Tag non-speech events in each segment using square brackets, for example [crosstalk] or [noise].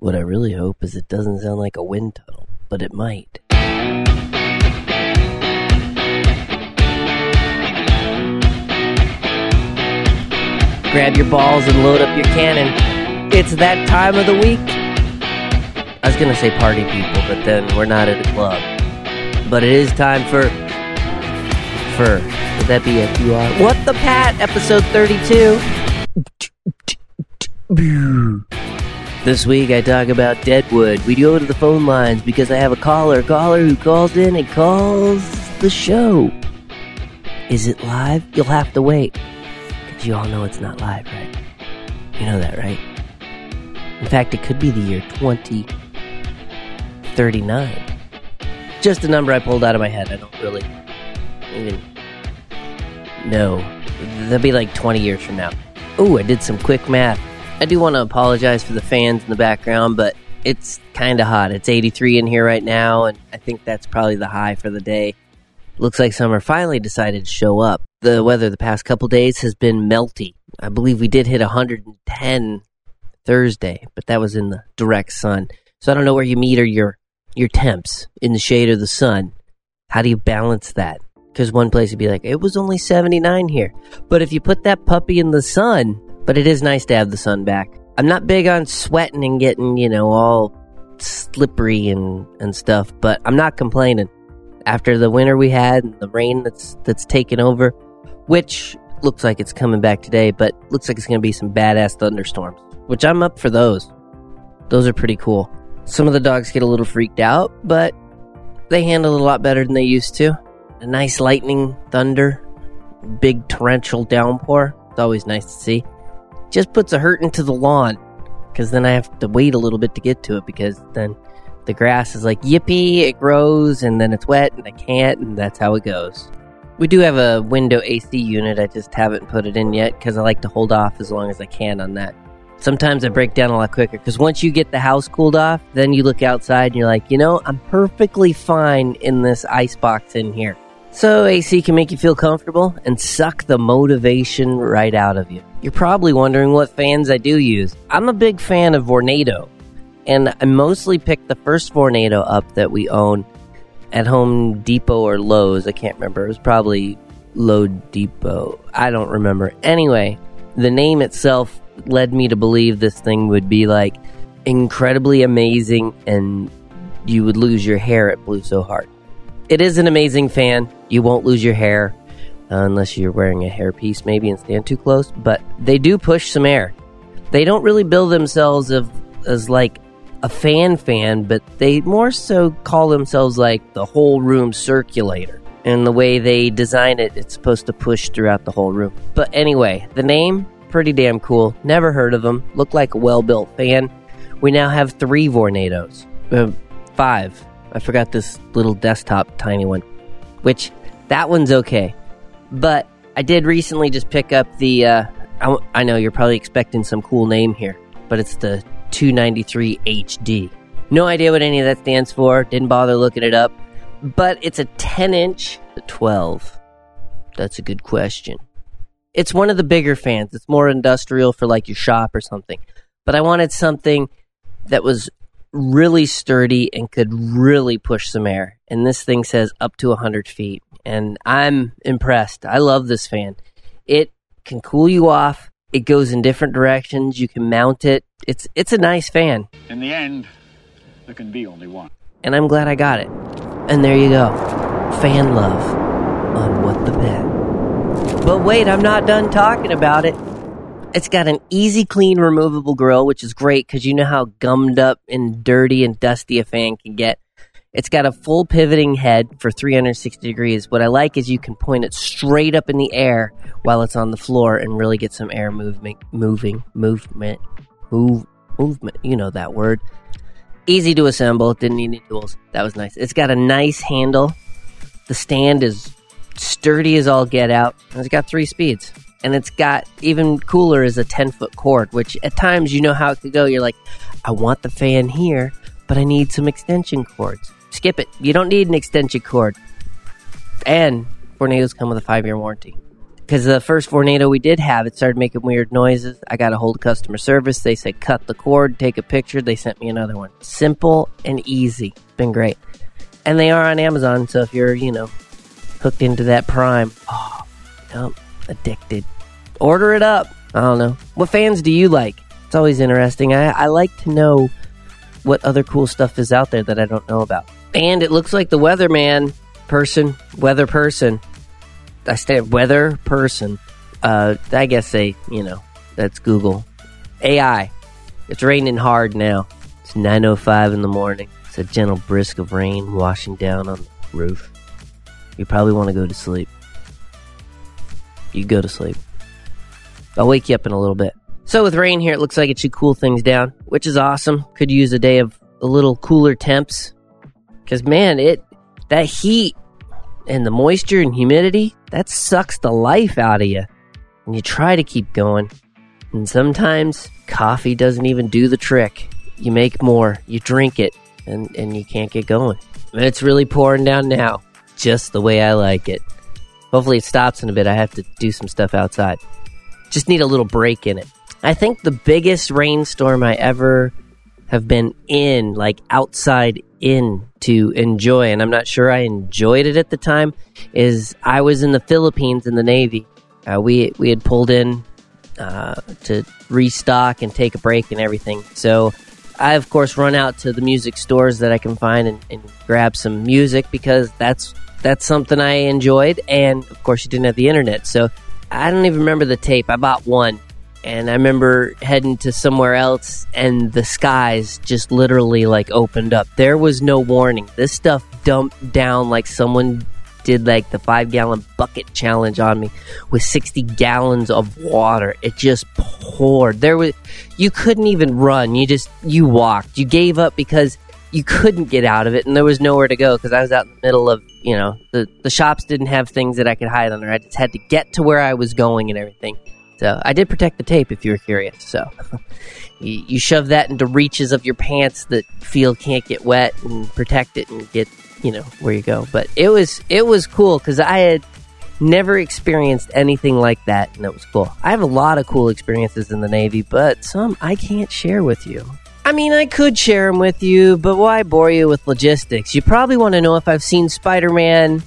What I really hope is it doesn't sound like a wind tunnel, but it might. Grab your balls and load up your cannon. It's that time of the week. I was gonna say party people, but then we're not at a club. But it is time for. For. Would that be if you are? What the Pat? Episode 32. This week I talk about Deadwood. We go to the phone lines because I have a caller, caller who calls in and calls the show. Is it live? You'll have to wait. Because you all know it's not live, right? You know that, right? In fact, it could be the year 2039. Just a number I pulled out of my head. I don't really even know. That'll be like 20 years from now. Oh, I did some quick math. I do want to apologize for the fans in the background, but it's kind of hot. It's 83 in here right now, and I think that's probably the high for the day. Looks like summer finally decided to show up. The weather the past couple days has been melty. I believe we did hit 110 Thursday, but that was in the direct sun. So I don't know where you meter your your temps in the shade or the sun. How do you balance that? Because one place would be like, it was only 79 here. But if you put that puppy in the sun, but it is nice to have the sun back. I'm not big on sweating and getting, you know, all slippery and, and stuff, but I'm not complaining. After the winter we had and the rain that's that's taken over, which looks like it's coming back today, but looks like it's going to be some badass thunderstorms, which I'm up for those. Those are pretty cool. Some of the dogs get a little freaked out, but they handle it a lot better than they used to. A nice lightning, thunder, big torrential downpour. It's always nice to see. Just puts a hurt into the lawn, because then I have to wait a little bit to get to it, because then the grass is like yippee, it grows, and then it's wet, and I can't, and that's how it goes. We do have a window AC unit, I just haven't put it in yet, because I like to hold off as long as I can on that. Sometimes I break down a lot quicker, because once you get the house cooled off, then you look outside and you're like, you know, I'm perfectly fine in this ice box in here. So AC can make you feel comfortable and suck the motivation right out of you. You're probably wondering what fans I do use. I'm a big fan of Vornado, and I mostly picked the first Vornado up that we own at Home Depot or Lowe's. I can't remember. It was probably Low Depot. I don't remember. Anyway, the name itself led me to believe this thing would be like incredibly amazing and you would lose your hair. It blew so hard. It is an amazing fan. You won't lose your hair uh, unless you're wearing a hairpiece maybe and stand too close, but they do push some air. They don't really bill themselves of, as like a fan fan, but they more so call themselves like the whole room circulator. And the way they design it, it's supposed to push throughout the whole room. But anyway, the name, pretty damn cool. Never heard of them. Look like a well built fan. We now have three Vornados. Uh, five. I forgot this little desktop tiny one, which that one's okay. But I did recently just pick up the. Uh, I, I know you're probably expecting some cool name here, but it's the 293 HD. No idea what any of that stands for. Didn't bother looking it up. But it's a 10 inch 12. That's a good question. It's one of the bigger fans. It's more industrial for like your shop or something. But I wanted something that was really sturdy and could really push some air. And this thing says up to 100 feet. And I'm impressed. I love this fan. It can cool you off. It goes in different directions. You can mount it. It's it's a nice fan. In the end, there can be only one. And I'm glad I got it. And there you go. Fan love on What the Pat. But wait, I'm not done talking about it. It's got an easy clean removable grill, which is great because you know how gummed up and dirty and dusty a fan can get. It's got a full pivoting head for 360 degrees. What I like is you can point it straight up in the air while it's on the floor and really get some air movement, moving, movement, move, movement. You know that word. Easy to assemble. Didn't need any tools. That was nice. It's got a nice handle. The stand is sturdy as all get out. And it's got three speeds. And it's got even cooler is a 10 foot cord, which at times you know how it could go. You're like, I want the fan here, but I need some extension cords. Skip it. You don't need an extension cord. And Vornados come with a five year warranty. because the first Vornado we did have, it started making weird noises. I got a hold of customer service. They said cut the cord, take a picture. They sent me another one. Simple and easy. Been great. And they are on Amazon, so if you're, you know, hooked into that Prime, oh, yep, addicted. Order it up. I don't know. What fans do you like? It's always interesting. I, I like to know what other cool stuff is out there that I don't know about. And it looks like the weatherman person, weather person, I stand weather person. Uh, I guess they, you know, that's Google. AI. It's raining hard now. It's 9:05 in the morning. It's a gentle brisk of rain washing down on the roof. You probably want to go to sleep. You go to sleep. I'll wake you up in a little bit. So with rain here, it looks like it should cool things down, which is awesome. Could use a day of a little cooler temps. Cause man, it that heat and the moisture and humidity, that sucks the life out of you. And you try to keep going. And sometimes coffee doesn't even do the trick. You make more, you drink it, and, and you can't get going. And it's really pouring down now, just the way I like it. Hopefully it stops in a bit. I have to do some stuff outside. Just need a little break in it. I think the biggest rainstorm I ever have been in, like outside in to enjoy, and I'm not sure I enjoyed it at the time, is I was in the Philippines in the Navy. Uh, we we had pulled in uh, to restock and take a break and everything. So I of course run out to the music stores that I can find and, and grab some music because that's that's something I enjoyed. And of course, you didn't have the internet, so I don't even remember the tape. I bought one and I remember heading to somewhere else, and the skies just literally like opened up. There was no warning. This stuff dumped down like someone did like the five gallon bucket challenge on me with 60 gallons of water. It just poured. There was, you couldn't even run. You just, you walked. You gave up because you couldn't get out of it, and there was nowhere to go because I was out in the middle of, you know, the, the shops didn't have things that I could hide under. I just had to get to where I was going and everything. So I did protect the tape if you were curious. So [laughs] you, you shove that into reaches of your pants that feel can't get wet and protect it and get you know where you go. But it was it was cool because I had never experienced anything like that, and it was cool. I have a lot of cool experiences in the Navy, but some I can't share with you. I mean, I could share them with you, but why bore you with logistics? You probably want to know if I've seen Spider Man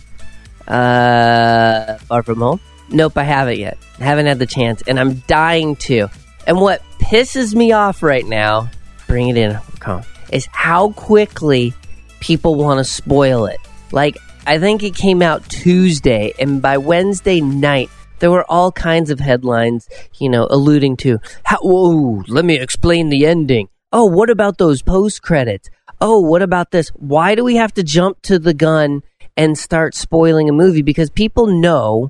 uh, Far From Home. Nope, I haven't yet. I haven't had the chance, and I'm dying to. And what pisses me off right now, bring it in, come, is how quickly people want to spoil it. Like, I think it came out Tuesday, and by Wednesday night, there were all kinds of headlines, you know, alluding to, how, whoa, let me explain the ending. Oh, what about those post credits? Oh, what about this? Why do we have to jump to the gun and start spoiling a movie? Because people know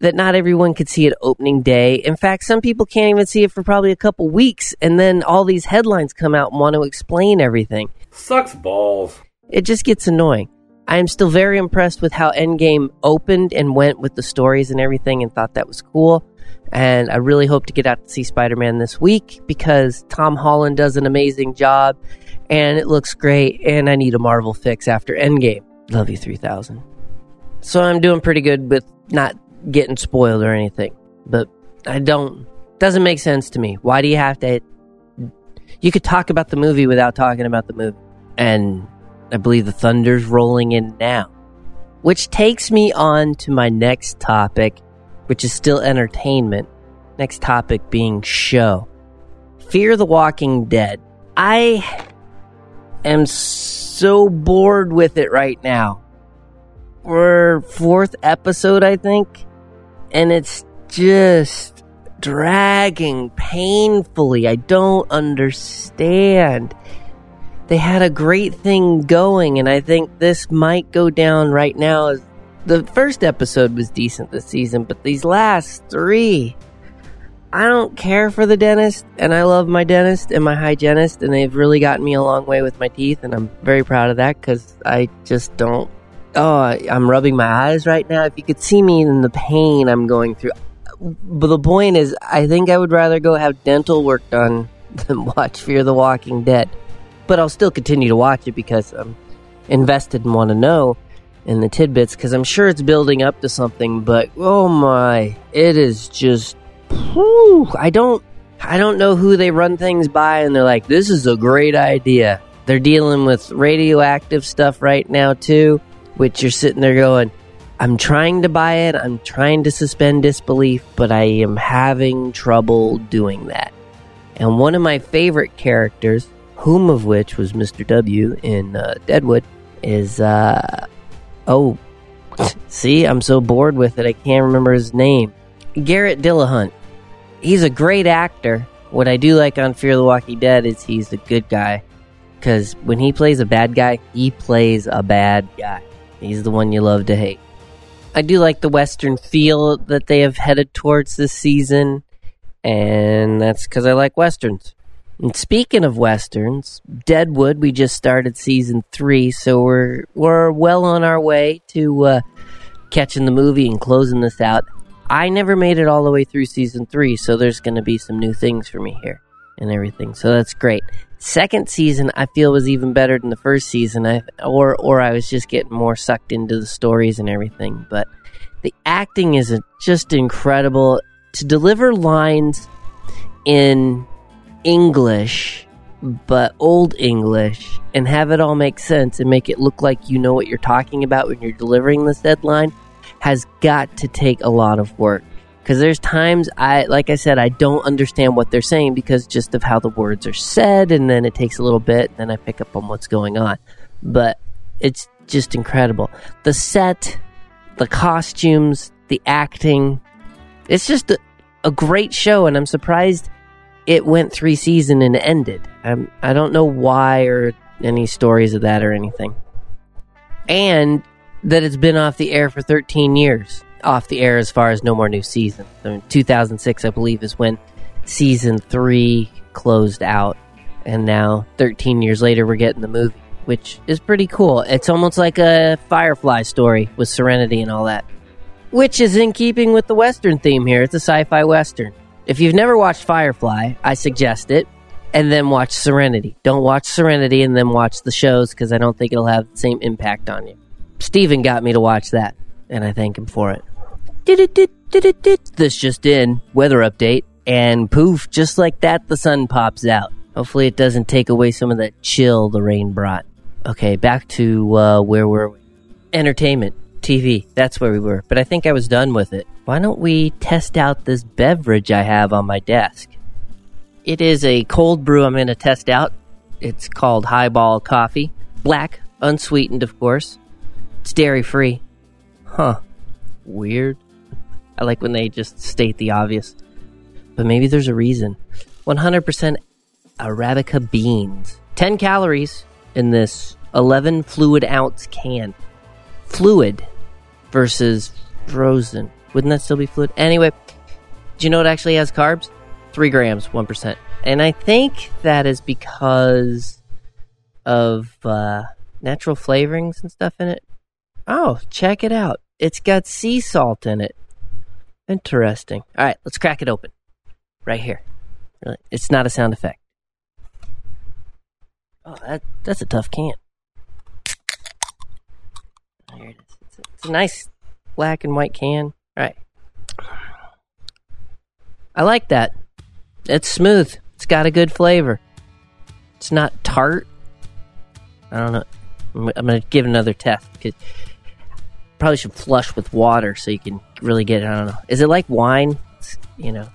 that not everyone could see it opening day. In fact, some people can't even see it for probably a couple weeks, and then all these headlines come out and want to explain everything. Sucks balls. It just gets annoying. I am still very impressed with how Endgame opened and went with the stories and everything, and thought that was cool. And I really hope to get out to see Spider Man this week because Tom Holland does an amazing job, and it looks great. And I need a Marvel fix after Endgame. Love you, 3000. So I'm doing pretty good with not getting spoiled or anything, but I don't. Doesn't make sense to me. Why do you have to? You could talk about the movie without talking about the movie, and I believe the thunder's rolling in now, which takes me on to my next topic, which is still entertainment. Next topic being show, Fear the Walking Dead. I am so bored with it right now. We're fourth episode, I think and it's just dragging painfully. I don't understand. They had a great thing going, and I think this might go down right now. As the first episode was decent this season, but these last three, I don't care for the dentist, and I love my dentist and my hygienist, and they've really gotten me a long way with my teeth, and I'm very proud of that because I just don't oh, I'm rubbing my eyes right now. If you could see me in the pain I'm going through. But the point is, I think I would rather go have dental work done [laughs] than watch Fear the Walking Dead. But I'll still continue to watch it because I'm invested and want to know. In the tidbits because I'm sure it's building up to something. But oh my, it is just. Whew, I don't. I don't know who they run things by, and they're like, "This is a great idea." They're dealing with radioactive stuff right now too, which you're sitting there going, "I'm trying to buy it. I'm trying to suspend disbelief, but I am having trouble doing that." And one of my favorite characters, whom of which was Mr. W in uh, Deadwood, is uh, oh, see, I'm so bored with it, I can't remember his name. Garret Dillahunt. He's a great actor. What I do like on Fear the Walking Dead is he's a good guy. Because when he plays a bad guy, he plays a bad guy. He's the one you love to hate. I do like the Western feel that they have headed towards this season, and that's because I like Westerns. And speaking of westerns, Deadwood, we just started season three, so we're we're well on our way to uh, catching the movie and closing this out. I never made it all the way through season three, so there's going to be some new things for me here and everything. So that's great. Second season, I feel was even better than the first season. I or or I was just getting more sucked into the stories and everything. But the acting is just incredible to deliver lines in English, but old English, and have it all make sense and make it look like you know what you're talking about when you're delivering this deadline has got to take a lot of work. Because there's times I, like I said, I don't understand what they're saying because just of how the words are said, and then it takes a little bit, and then I pick up on what's going on. But it's just incredible. The set, the costumes, the acting. It's just a, a great show, and I'm surprised it went three season and ended. Um, I don't know why or any stories of that or anything. And that it's been off the air for 13 years. Off the air as far as no more new season. So in 2006, I believe, is when season three closed out. And now, 13 years later, we're getting the movie, which is pretty cool. It's almost like a Firefly story with Serenity and all that. Which is in keeping with the Western theme here. It's a sci fi Western. If you've never watched Firefly, I suggest it, and then watch Serenity. Don't watch Serenity and then watch the shows because I don't think it'll have the same impact on you. Steven got me to watch that, and I thank him for it. This just in, weather update, and poof, just like that, the sun pops out. Hopefully, it doesn't take away some of that chill the rain brought. Okay, back to uh, where were we? Entertainment, TV. That's where we were. But I think I was done with it. Why don't we test out this beverage I have on my desk? It is a cold brew I'm going to test out. It's called Hiball Coffee. Black, unsweetened, of course. It's dairy free. Huh. Weird. I like when they just state the obvious. But maybe there's a reason. 100% Arabica beans. 10 calories in this 11 fluid ounce can. Fluid versus frozen. Wouldn't that still be fluid? Anyway, do you know it actually has carbs? 3 grams, 1%. And I think that is because of uh, natural flavorings and stuff in it. Oh, check it out. It's got sea salt in it. Interesting. All right, let's crack it open. Right here. Really, it's not a sound effect. Oh, that that's a tough can. Here it is. It's a, it's a nice black and white can. Right. I like that. It's smooth. It's got a good flavor. It's not tart. I don't know. I'm, I'm to give another test because probably should flush with water so you can really get. It, I don't know. Is it like wine? It's, you know,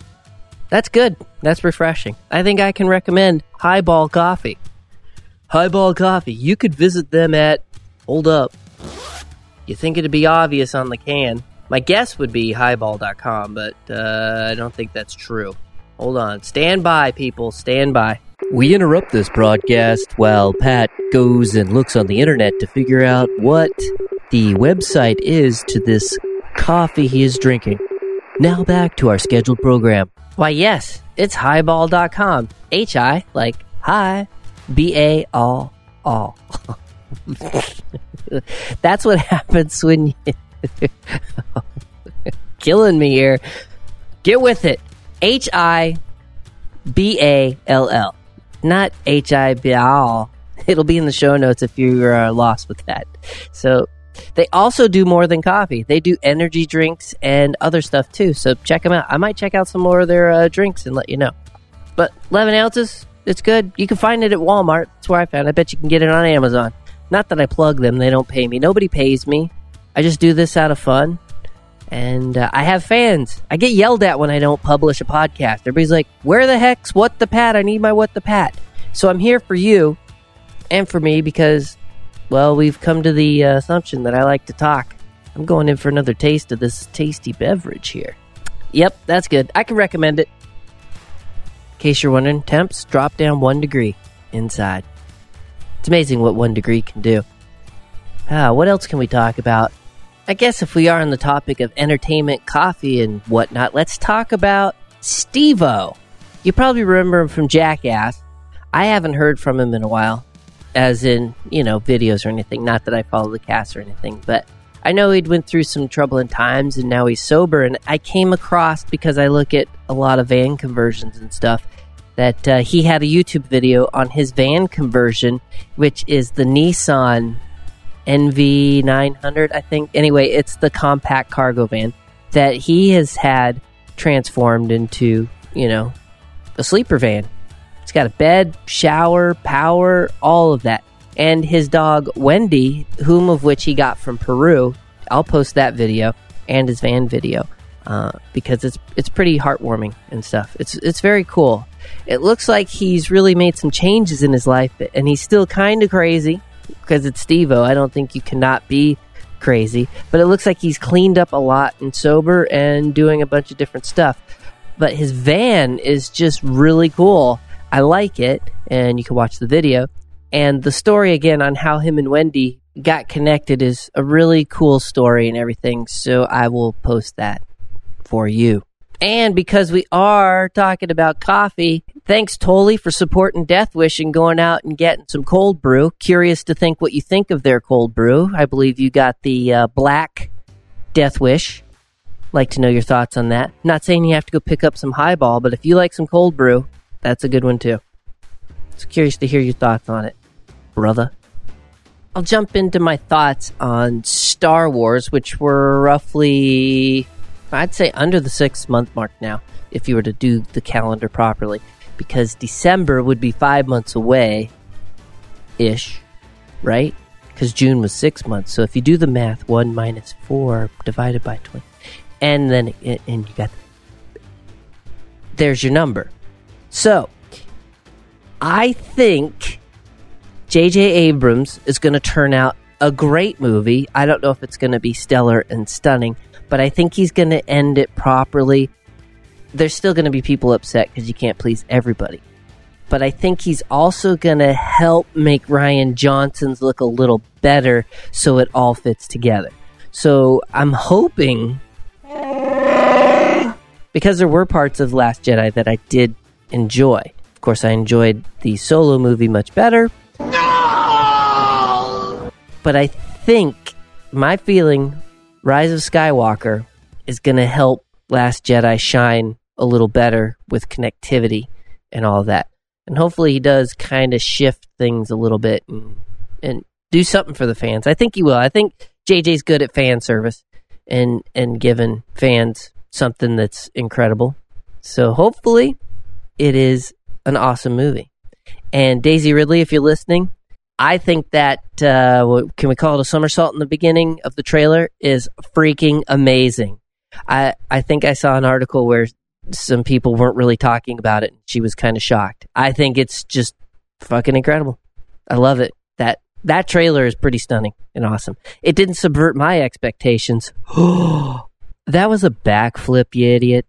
that's good. That's refreshing. I think I can recommend Hiball Coffee. Hiball Coffee. You could visit them at. Hold up. You think it'd be obvious on the can. My guess would be highball.com, but uh, I don't think that's true. Hold on. Stand by, people. Stand by. We interrupt this broadcast while Pat goes and looks on the internet to figure out what the website is to this coffee he is drinking. Now back to our scheduled program. Why, yes, it's hiball.com. H I, like hi, B A all, all. [laughs] That's what [laughs] happens when you. [laughs] Killing me here. Get with it. H I B A L L. Not H I B A L. It'll be in the show notes if you are lost with that. So They also do more than coffee. They do energy drinks and other stuff too. So check them out. I might check out some more of their uh, drinks and let you know. But 11 ounces, it's good. You can find it at Walmart. That's where I found it. I bet you can get it on Amazon. Not that I plug them, they don't pay me. Nobody pays me. I just do this out of fun. And uh, I have fans. I get yelled at when I don't publish a podcast. Everybody's like, Where the heck's What the Pat? I need my What the Pat. So I'm here for you and for me because, well, we've come to the uh, assumption that I like to talk. I'm going in for another taste of this tasty beverage here. Yep, that's good. I can recommend it. In case you're wondering, temps drop down one degree inside. It's amazing what one degree can do. Ah, what else can we talk about? I guess if we are on the topic of entertainment, coffee, and whatnot, let's talk about Steve-O. You probably remember him from Jackass. I haven't heard from him in a while, as in, you know, videos or anything. Not that I follow the cast or anything, but I know he'd went through some troubling times and now he's sober. And I came across, because I look at a lot of van conversions and stuff, that uh, he had a YouTube video on his van conversion, which is the Nissan NV900, I think. Anyway, it's the compact cargo van that he has had transformed into, you know, a sleeper van. It's got a bed, shower, power, all of that. And his dog Wendy, whom of which he got from Peru, I'll post that video and his van video uh, because it's it's pretty heartwarming and stuff. It's it's very cool. It looks like he's really made some changes in his life, and he's still kind of crazy because it's Steve-O. I don't think you cannot be crazy, but it looks like he's cleaned up a lot and sober and doing a bunch of different stuff. But his van is just really cool. I like it, and you can watch the video. And the story again on how him and Wendy got connected is a really cool story and everything. So I will post that for you. And because we are talking about coffee, thanks Tolly for supporting Death Wish and going out and getting some cold brew. Curious to think what you think of their cold brew. I believe you got the uh, black Death Wish. Like to know your thoughts on that. Not saying you have to go pick up some hiball, but if you like some cold brew, that's a good one too. So curious to hear your thoughts on it, brother. I'll jump into my thoughts on Star Wars, which were roughly I'd say under the six month mark now, if you were to do the calendar properly, because December would be five months away ish, right? Because June was six months. So if you do the math, one minus four divided by 20, and then, and you got, there's your number. So I think J.J. Abrams is going to turn out a great movie. I don't know if it's going to be stellar and stunning, but I think he's going to end it properly. There's still going to be people upset because you can't please everybody. But I think he's also going to help make Rian Johnson's look a little better so it all fits together. So I'm hoping. Because there were parts of Last Jedi that I did enjoy. Of course, I enjoyed the solo movie much better. No! But I think my feeling Rise of Skywalker is going to help Last Jedi shine a little better with connectivity and all that. And hopefully he does kind of shift things a little bit and, and do something for the fans. I think he will. I think JJ's good at fan service and and giving fans something that's incredible. So hopefully it is an awesome movie. And Daisy Ridley, if you're listening, I think that uh, can we call it a somersault in the beginning of the trailer is freaking amazing. I I think I saw an article where some people weren't really talking about it. And she was kind of shocked. I think it's just fucking incredible. I love it. That that trailer is pretty stunning and awesome. It didn't subvert my expectations. [gasps] that was a backflip, you idiot.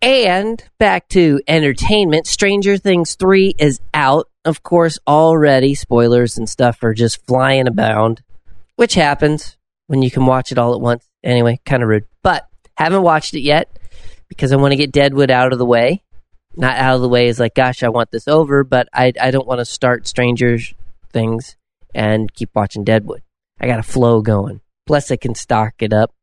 And back to entertainment, Stranger Things 3 is out. Of course, already spoilers and stuff are just flying abound, which happens when you can watch it all at once. Anyway, kind of rude. But haven't watched it yet because I want to get Deadwood out of the way. Not out of the way is like, gosh, I want this over, but I, I don't want to start Stranger Things and keep watching Deadwood. I got a flow going. Plus, I can stock it up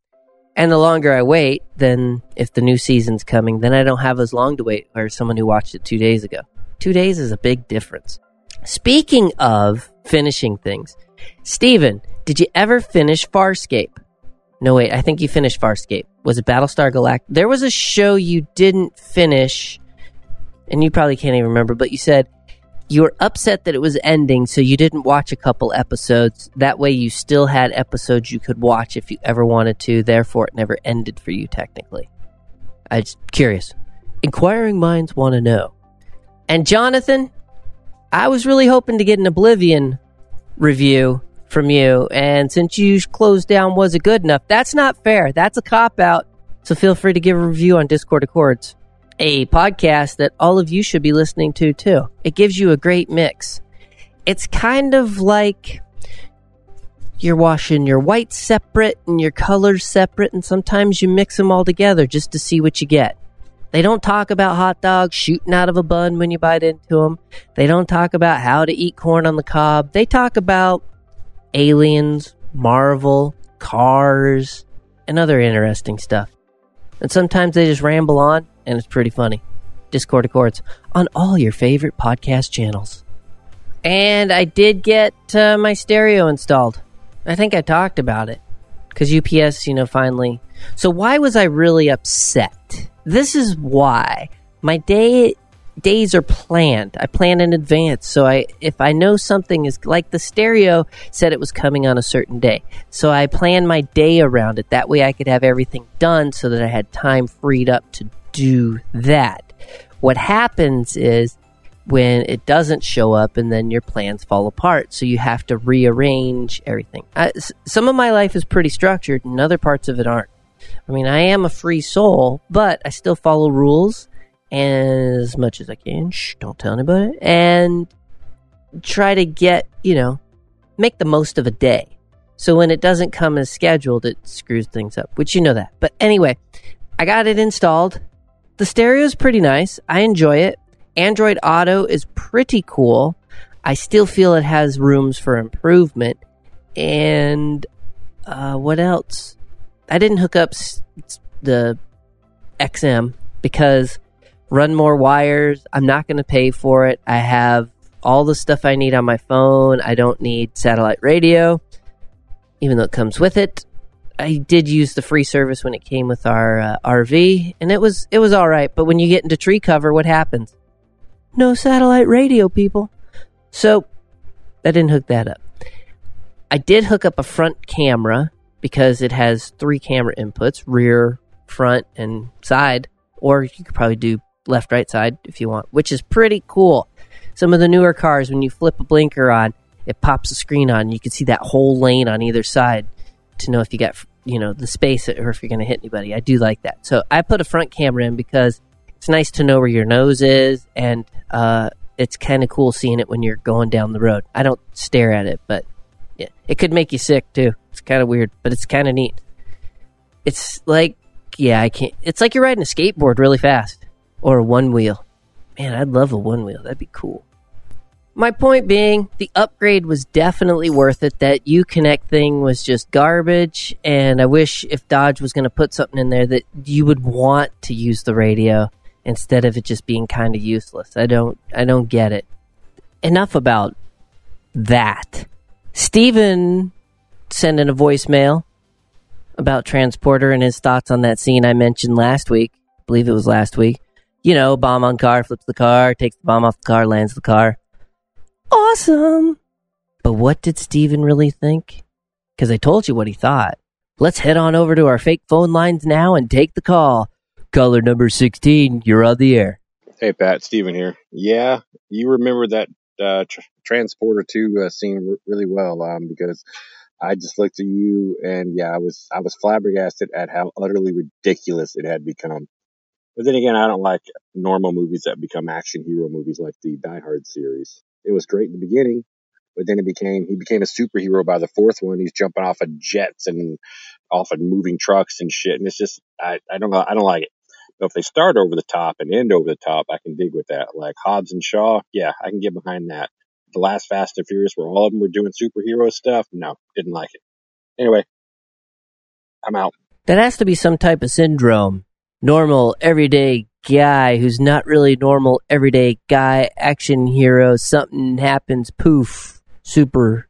and the longer I wait, then if the new season's coming, then I don't have as long to wait or someone who watched it two days ago. Two days is a big difference. Speaking of finishing things, Steven, Did you ever finish Farscape? No, wait, I think you finished Farscape. Was it Battlestar Galactica? There was a show you didn't finish, and you probably can't even remember, but you said you were upset that it was ending, so you didn't watch a couple episodes. That way, you still had episodes you could watch if you ever wanted to. Therefore, it never ended for you, technically. I'm curious. Inquiring minds want to know. And Jonathan, I was really hoping to get an Oblivion review from you, and since you closed down, was it good enough? That's not fair. That's a cop out. So feel free to give a review on Discord Accords, a podcast that all of you should be listening to too. It gives you a great mix. It's kind of like you're washing your whites separate and your colors separate, and sometimes you mix them all together just to see what you get. They don't talk about hot dogs shooting out of a bun when you bite into them. They don't talk about how to eat corn on the cob. They talk about aliens, Marvel, cars, and other interesting stuff. And sometimes they just ramble on, and it's pretty funny. Discord Accords on all your favorite podcast channels. And I did get uh, my stereo installed. I think I talked about it. Because UPS, you know, finally. So, why was I really upset? This is why. My day days are planned. I plan in advance. So I if I know something is like the stereo said it was coming on a certain day. So I plan my day around it. That way I could have everything done so that I had time freed up to do that. What happens is when it doesn't show up and then your plans fall apart. So you have to rearrange everything. I, some of my life is pretty structured and other parts of it aren't. I mean, I am a free soul, but I still follow rules as much as I can. Shh, don't tell anybody. And try to get, you know, make the most of a day. So when it doesn't come as scheduled, it screws things up, which you know that. But anyway, I got it installed. The stereo is pretty nice. I enjoy it. Android Auto is pretty cool. I still feel it has rooms for improvement. And uh, what else? I didn't hook up the XM because run more wires. I'm not going to pay for it. I have all the stuff I need on my phone. I don't need satellite radio, even though it comes with it. I did use the free service when it came with our uh, RV, and it was it was all right. But when you get into tree cover, what happens? No satellite radio, people. So I didn't hook that up. I did hook up a front camera because it has three camera inputs: rear, front, and side. Or you could probably do left, right side if you want, which is pretty cool. Some of the newer cars, when you flip a blinker on, it pops the screen on. You can see that whole lane on either side to know if you got you know the space or if you're going to hit anybody. I do like that. So I put a front camera in because it's nice to know where your nose is, and uh, it's kind of cool seeing it when you're going down the road. I don't stare at it, but yeah, it could make you sick too. It's kind of weird, but it's kind of neat. It's like yeah, I can't. It's like you're riding a skateboard really fast or a one wheel. Man, I'd love a one wheel. That'd be cool. My point being, the upgrade was definitely worth it. That Uconnect thing was just garbage, and I wish if Dodge was going to put something in there that you would want to use the radio instead of it just being kind of useless. I don't, I don't get it. Enough about that. Steven sent in a voicemail about Transporter and his thoughts on that scene I mentioned last week. I believe it was last week. You know, bomb on car, flips the car, takes the bomb off the car, lands the car. Awesome! But what did Steven really think? Because I told you what he thought. Let's head on over to our fake phone lines now and take the call. Caller number 16, you're on the air. Hey Pat, Steven here. Yeah, you remember that uh, tr- Transporter Two uh, scene really well um, because I just looked at you and yeah, I was I was flabbergasted at how utterly ridiculous it had become. But then again, I don't like normal movies that become action hero movies like the Die Hard series. It was great in the beginning, but then it became he became a superhero by the fourth one. He's jumping off of jets and off of moving trucks and shit, and it's just I I don't know I don't like it. But if they start over the top and end over the top, I can dig with that. Like Hobbs and Shaw, yeah, I can get behind that. The last Fast and Furious, where all of them were doing superhero stuff, no, didn't like it. Anyway, I'm out. That has to be some type of syndrome. Normal, everyday guy who's not really normal, everyday guy, action hero, something happens, poof, super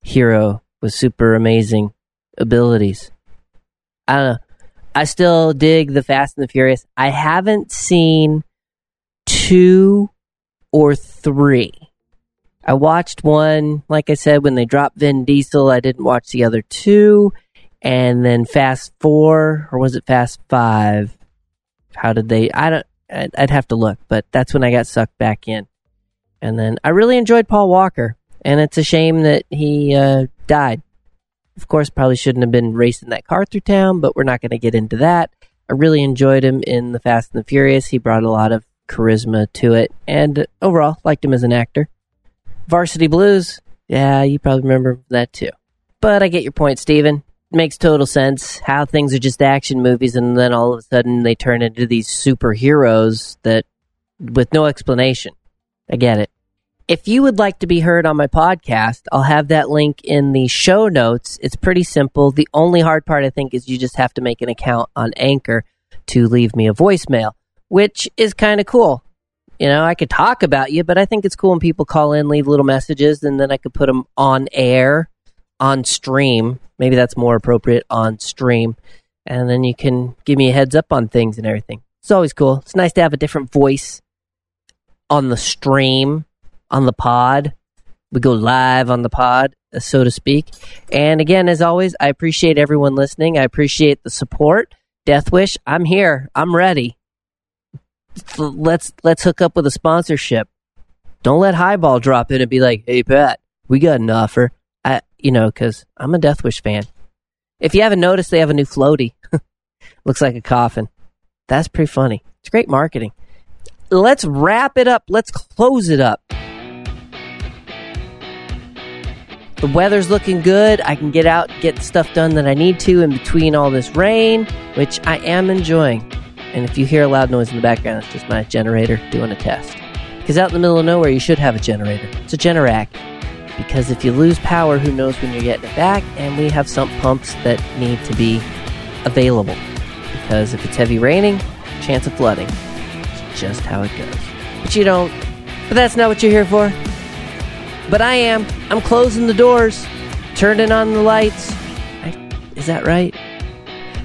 hero with super amazing abilities. I don't know. I still dig the Fast and the Furious. I haven't seen two or three. I watched one, like I said, when they dropped Vin Diesel. I didn't watch the other two. And then Fast Four, or was it Fast Five? How did they? I don't. I'd have to look, but that's when I got sucked back in. And then I really enjoyed Paul Walker, and it's a shame that he uh, died. Of course, probably shouldn't have been racing that car through town, but we're not going to get into that. I really enjoyed him in The Fast and the Furious. He brought a lot of charisma to it, and overall, liked him as an actor. Varsity Blues, yeah, you probably remember that too. But I get your point, Steven. It makes total sense how things are just action movies, and then all of a sudden they turn into these superheroes that with no explanation. I get it. If you would like to be heard on my podcast, I'll have that link in the show notes. It's pretty simple. The only hard part, I think, is you just have to make an account on Anchor to leave me a voicemail, which is kind of cool. You know, I could talk about you, but I think it's cool when people call in, leave little messages, and then I could put them on air, on stream. Maybe that's more appropriate on stream. And then you can give me a heads up on things and everything. It's always cool. It's nice to have a different voice on the stream on the pod. We go live on the pod, uh, so to speak. And again, as always, I appreciate everyone listening. I appreciate the support. Death Wish, I'm here. I'm ready. Let's let's hook up with a sponsorship. Don't let Hiball drop in and be like, "Hey Pat, we got an offer." I, you know, because I'm a Death Wish fan. If you haven't noticed, they have a new floaty. [laughs] Looks like a coffin. That's pretty funny. It's great marketing. Let's wrap it up. Let's close it up. The weather's looking good. I can get out, get stuff done that I need to in between all this rain, which I am enjoying. And if you hear a loud noise in the background, it's just my generator doing a test. Because out in the middle of nowhere, you should have a generator. It's a Generac. Because if you lose power, who knows when you're getting it back? And we have sump pumps that need to be available. Because if it's heavy raining, chance of flooding. It's just how it goes. But you don't. But that's not what you're here for. But I am. I'm closing the doors, turning on the lights. I, is that right?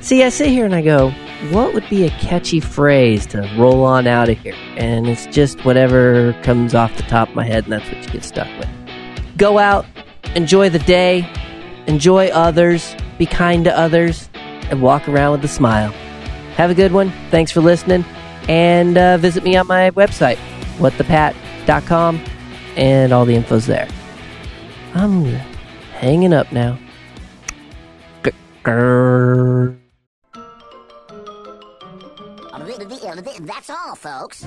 See, I sit here and I go, what would be a catchy phrase to roll on out of here? And it's just whatever comes off the top of my head, and that's what you get stuck with. Go out, enjoy the day, enjoy others, be kind to others, and walk around with a smile. Have a good one. Thanks for listening. And uh, visit me on my website, whatthepat.com and all the info's there. I'm hanging up now. That's all, folks.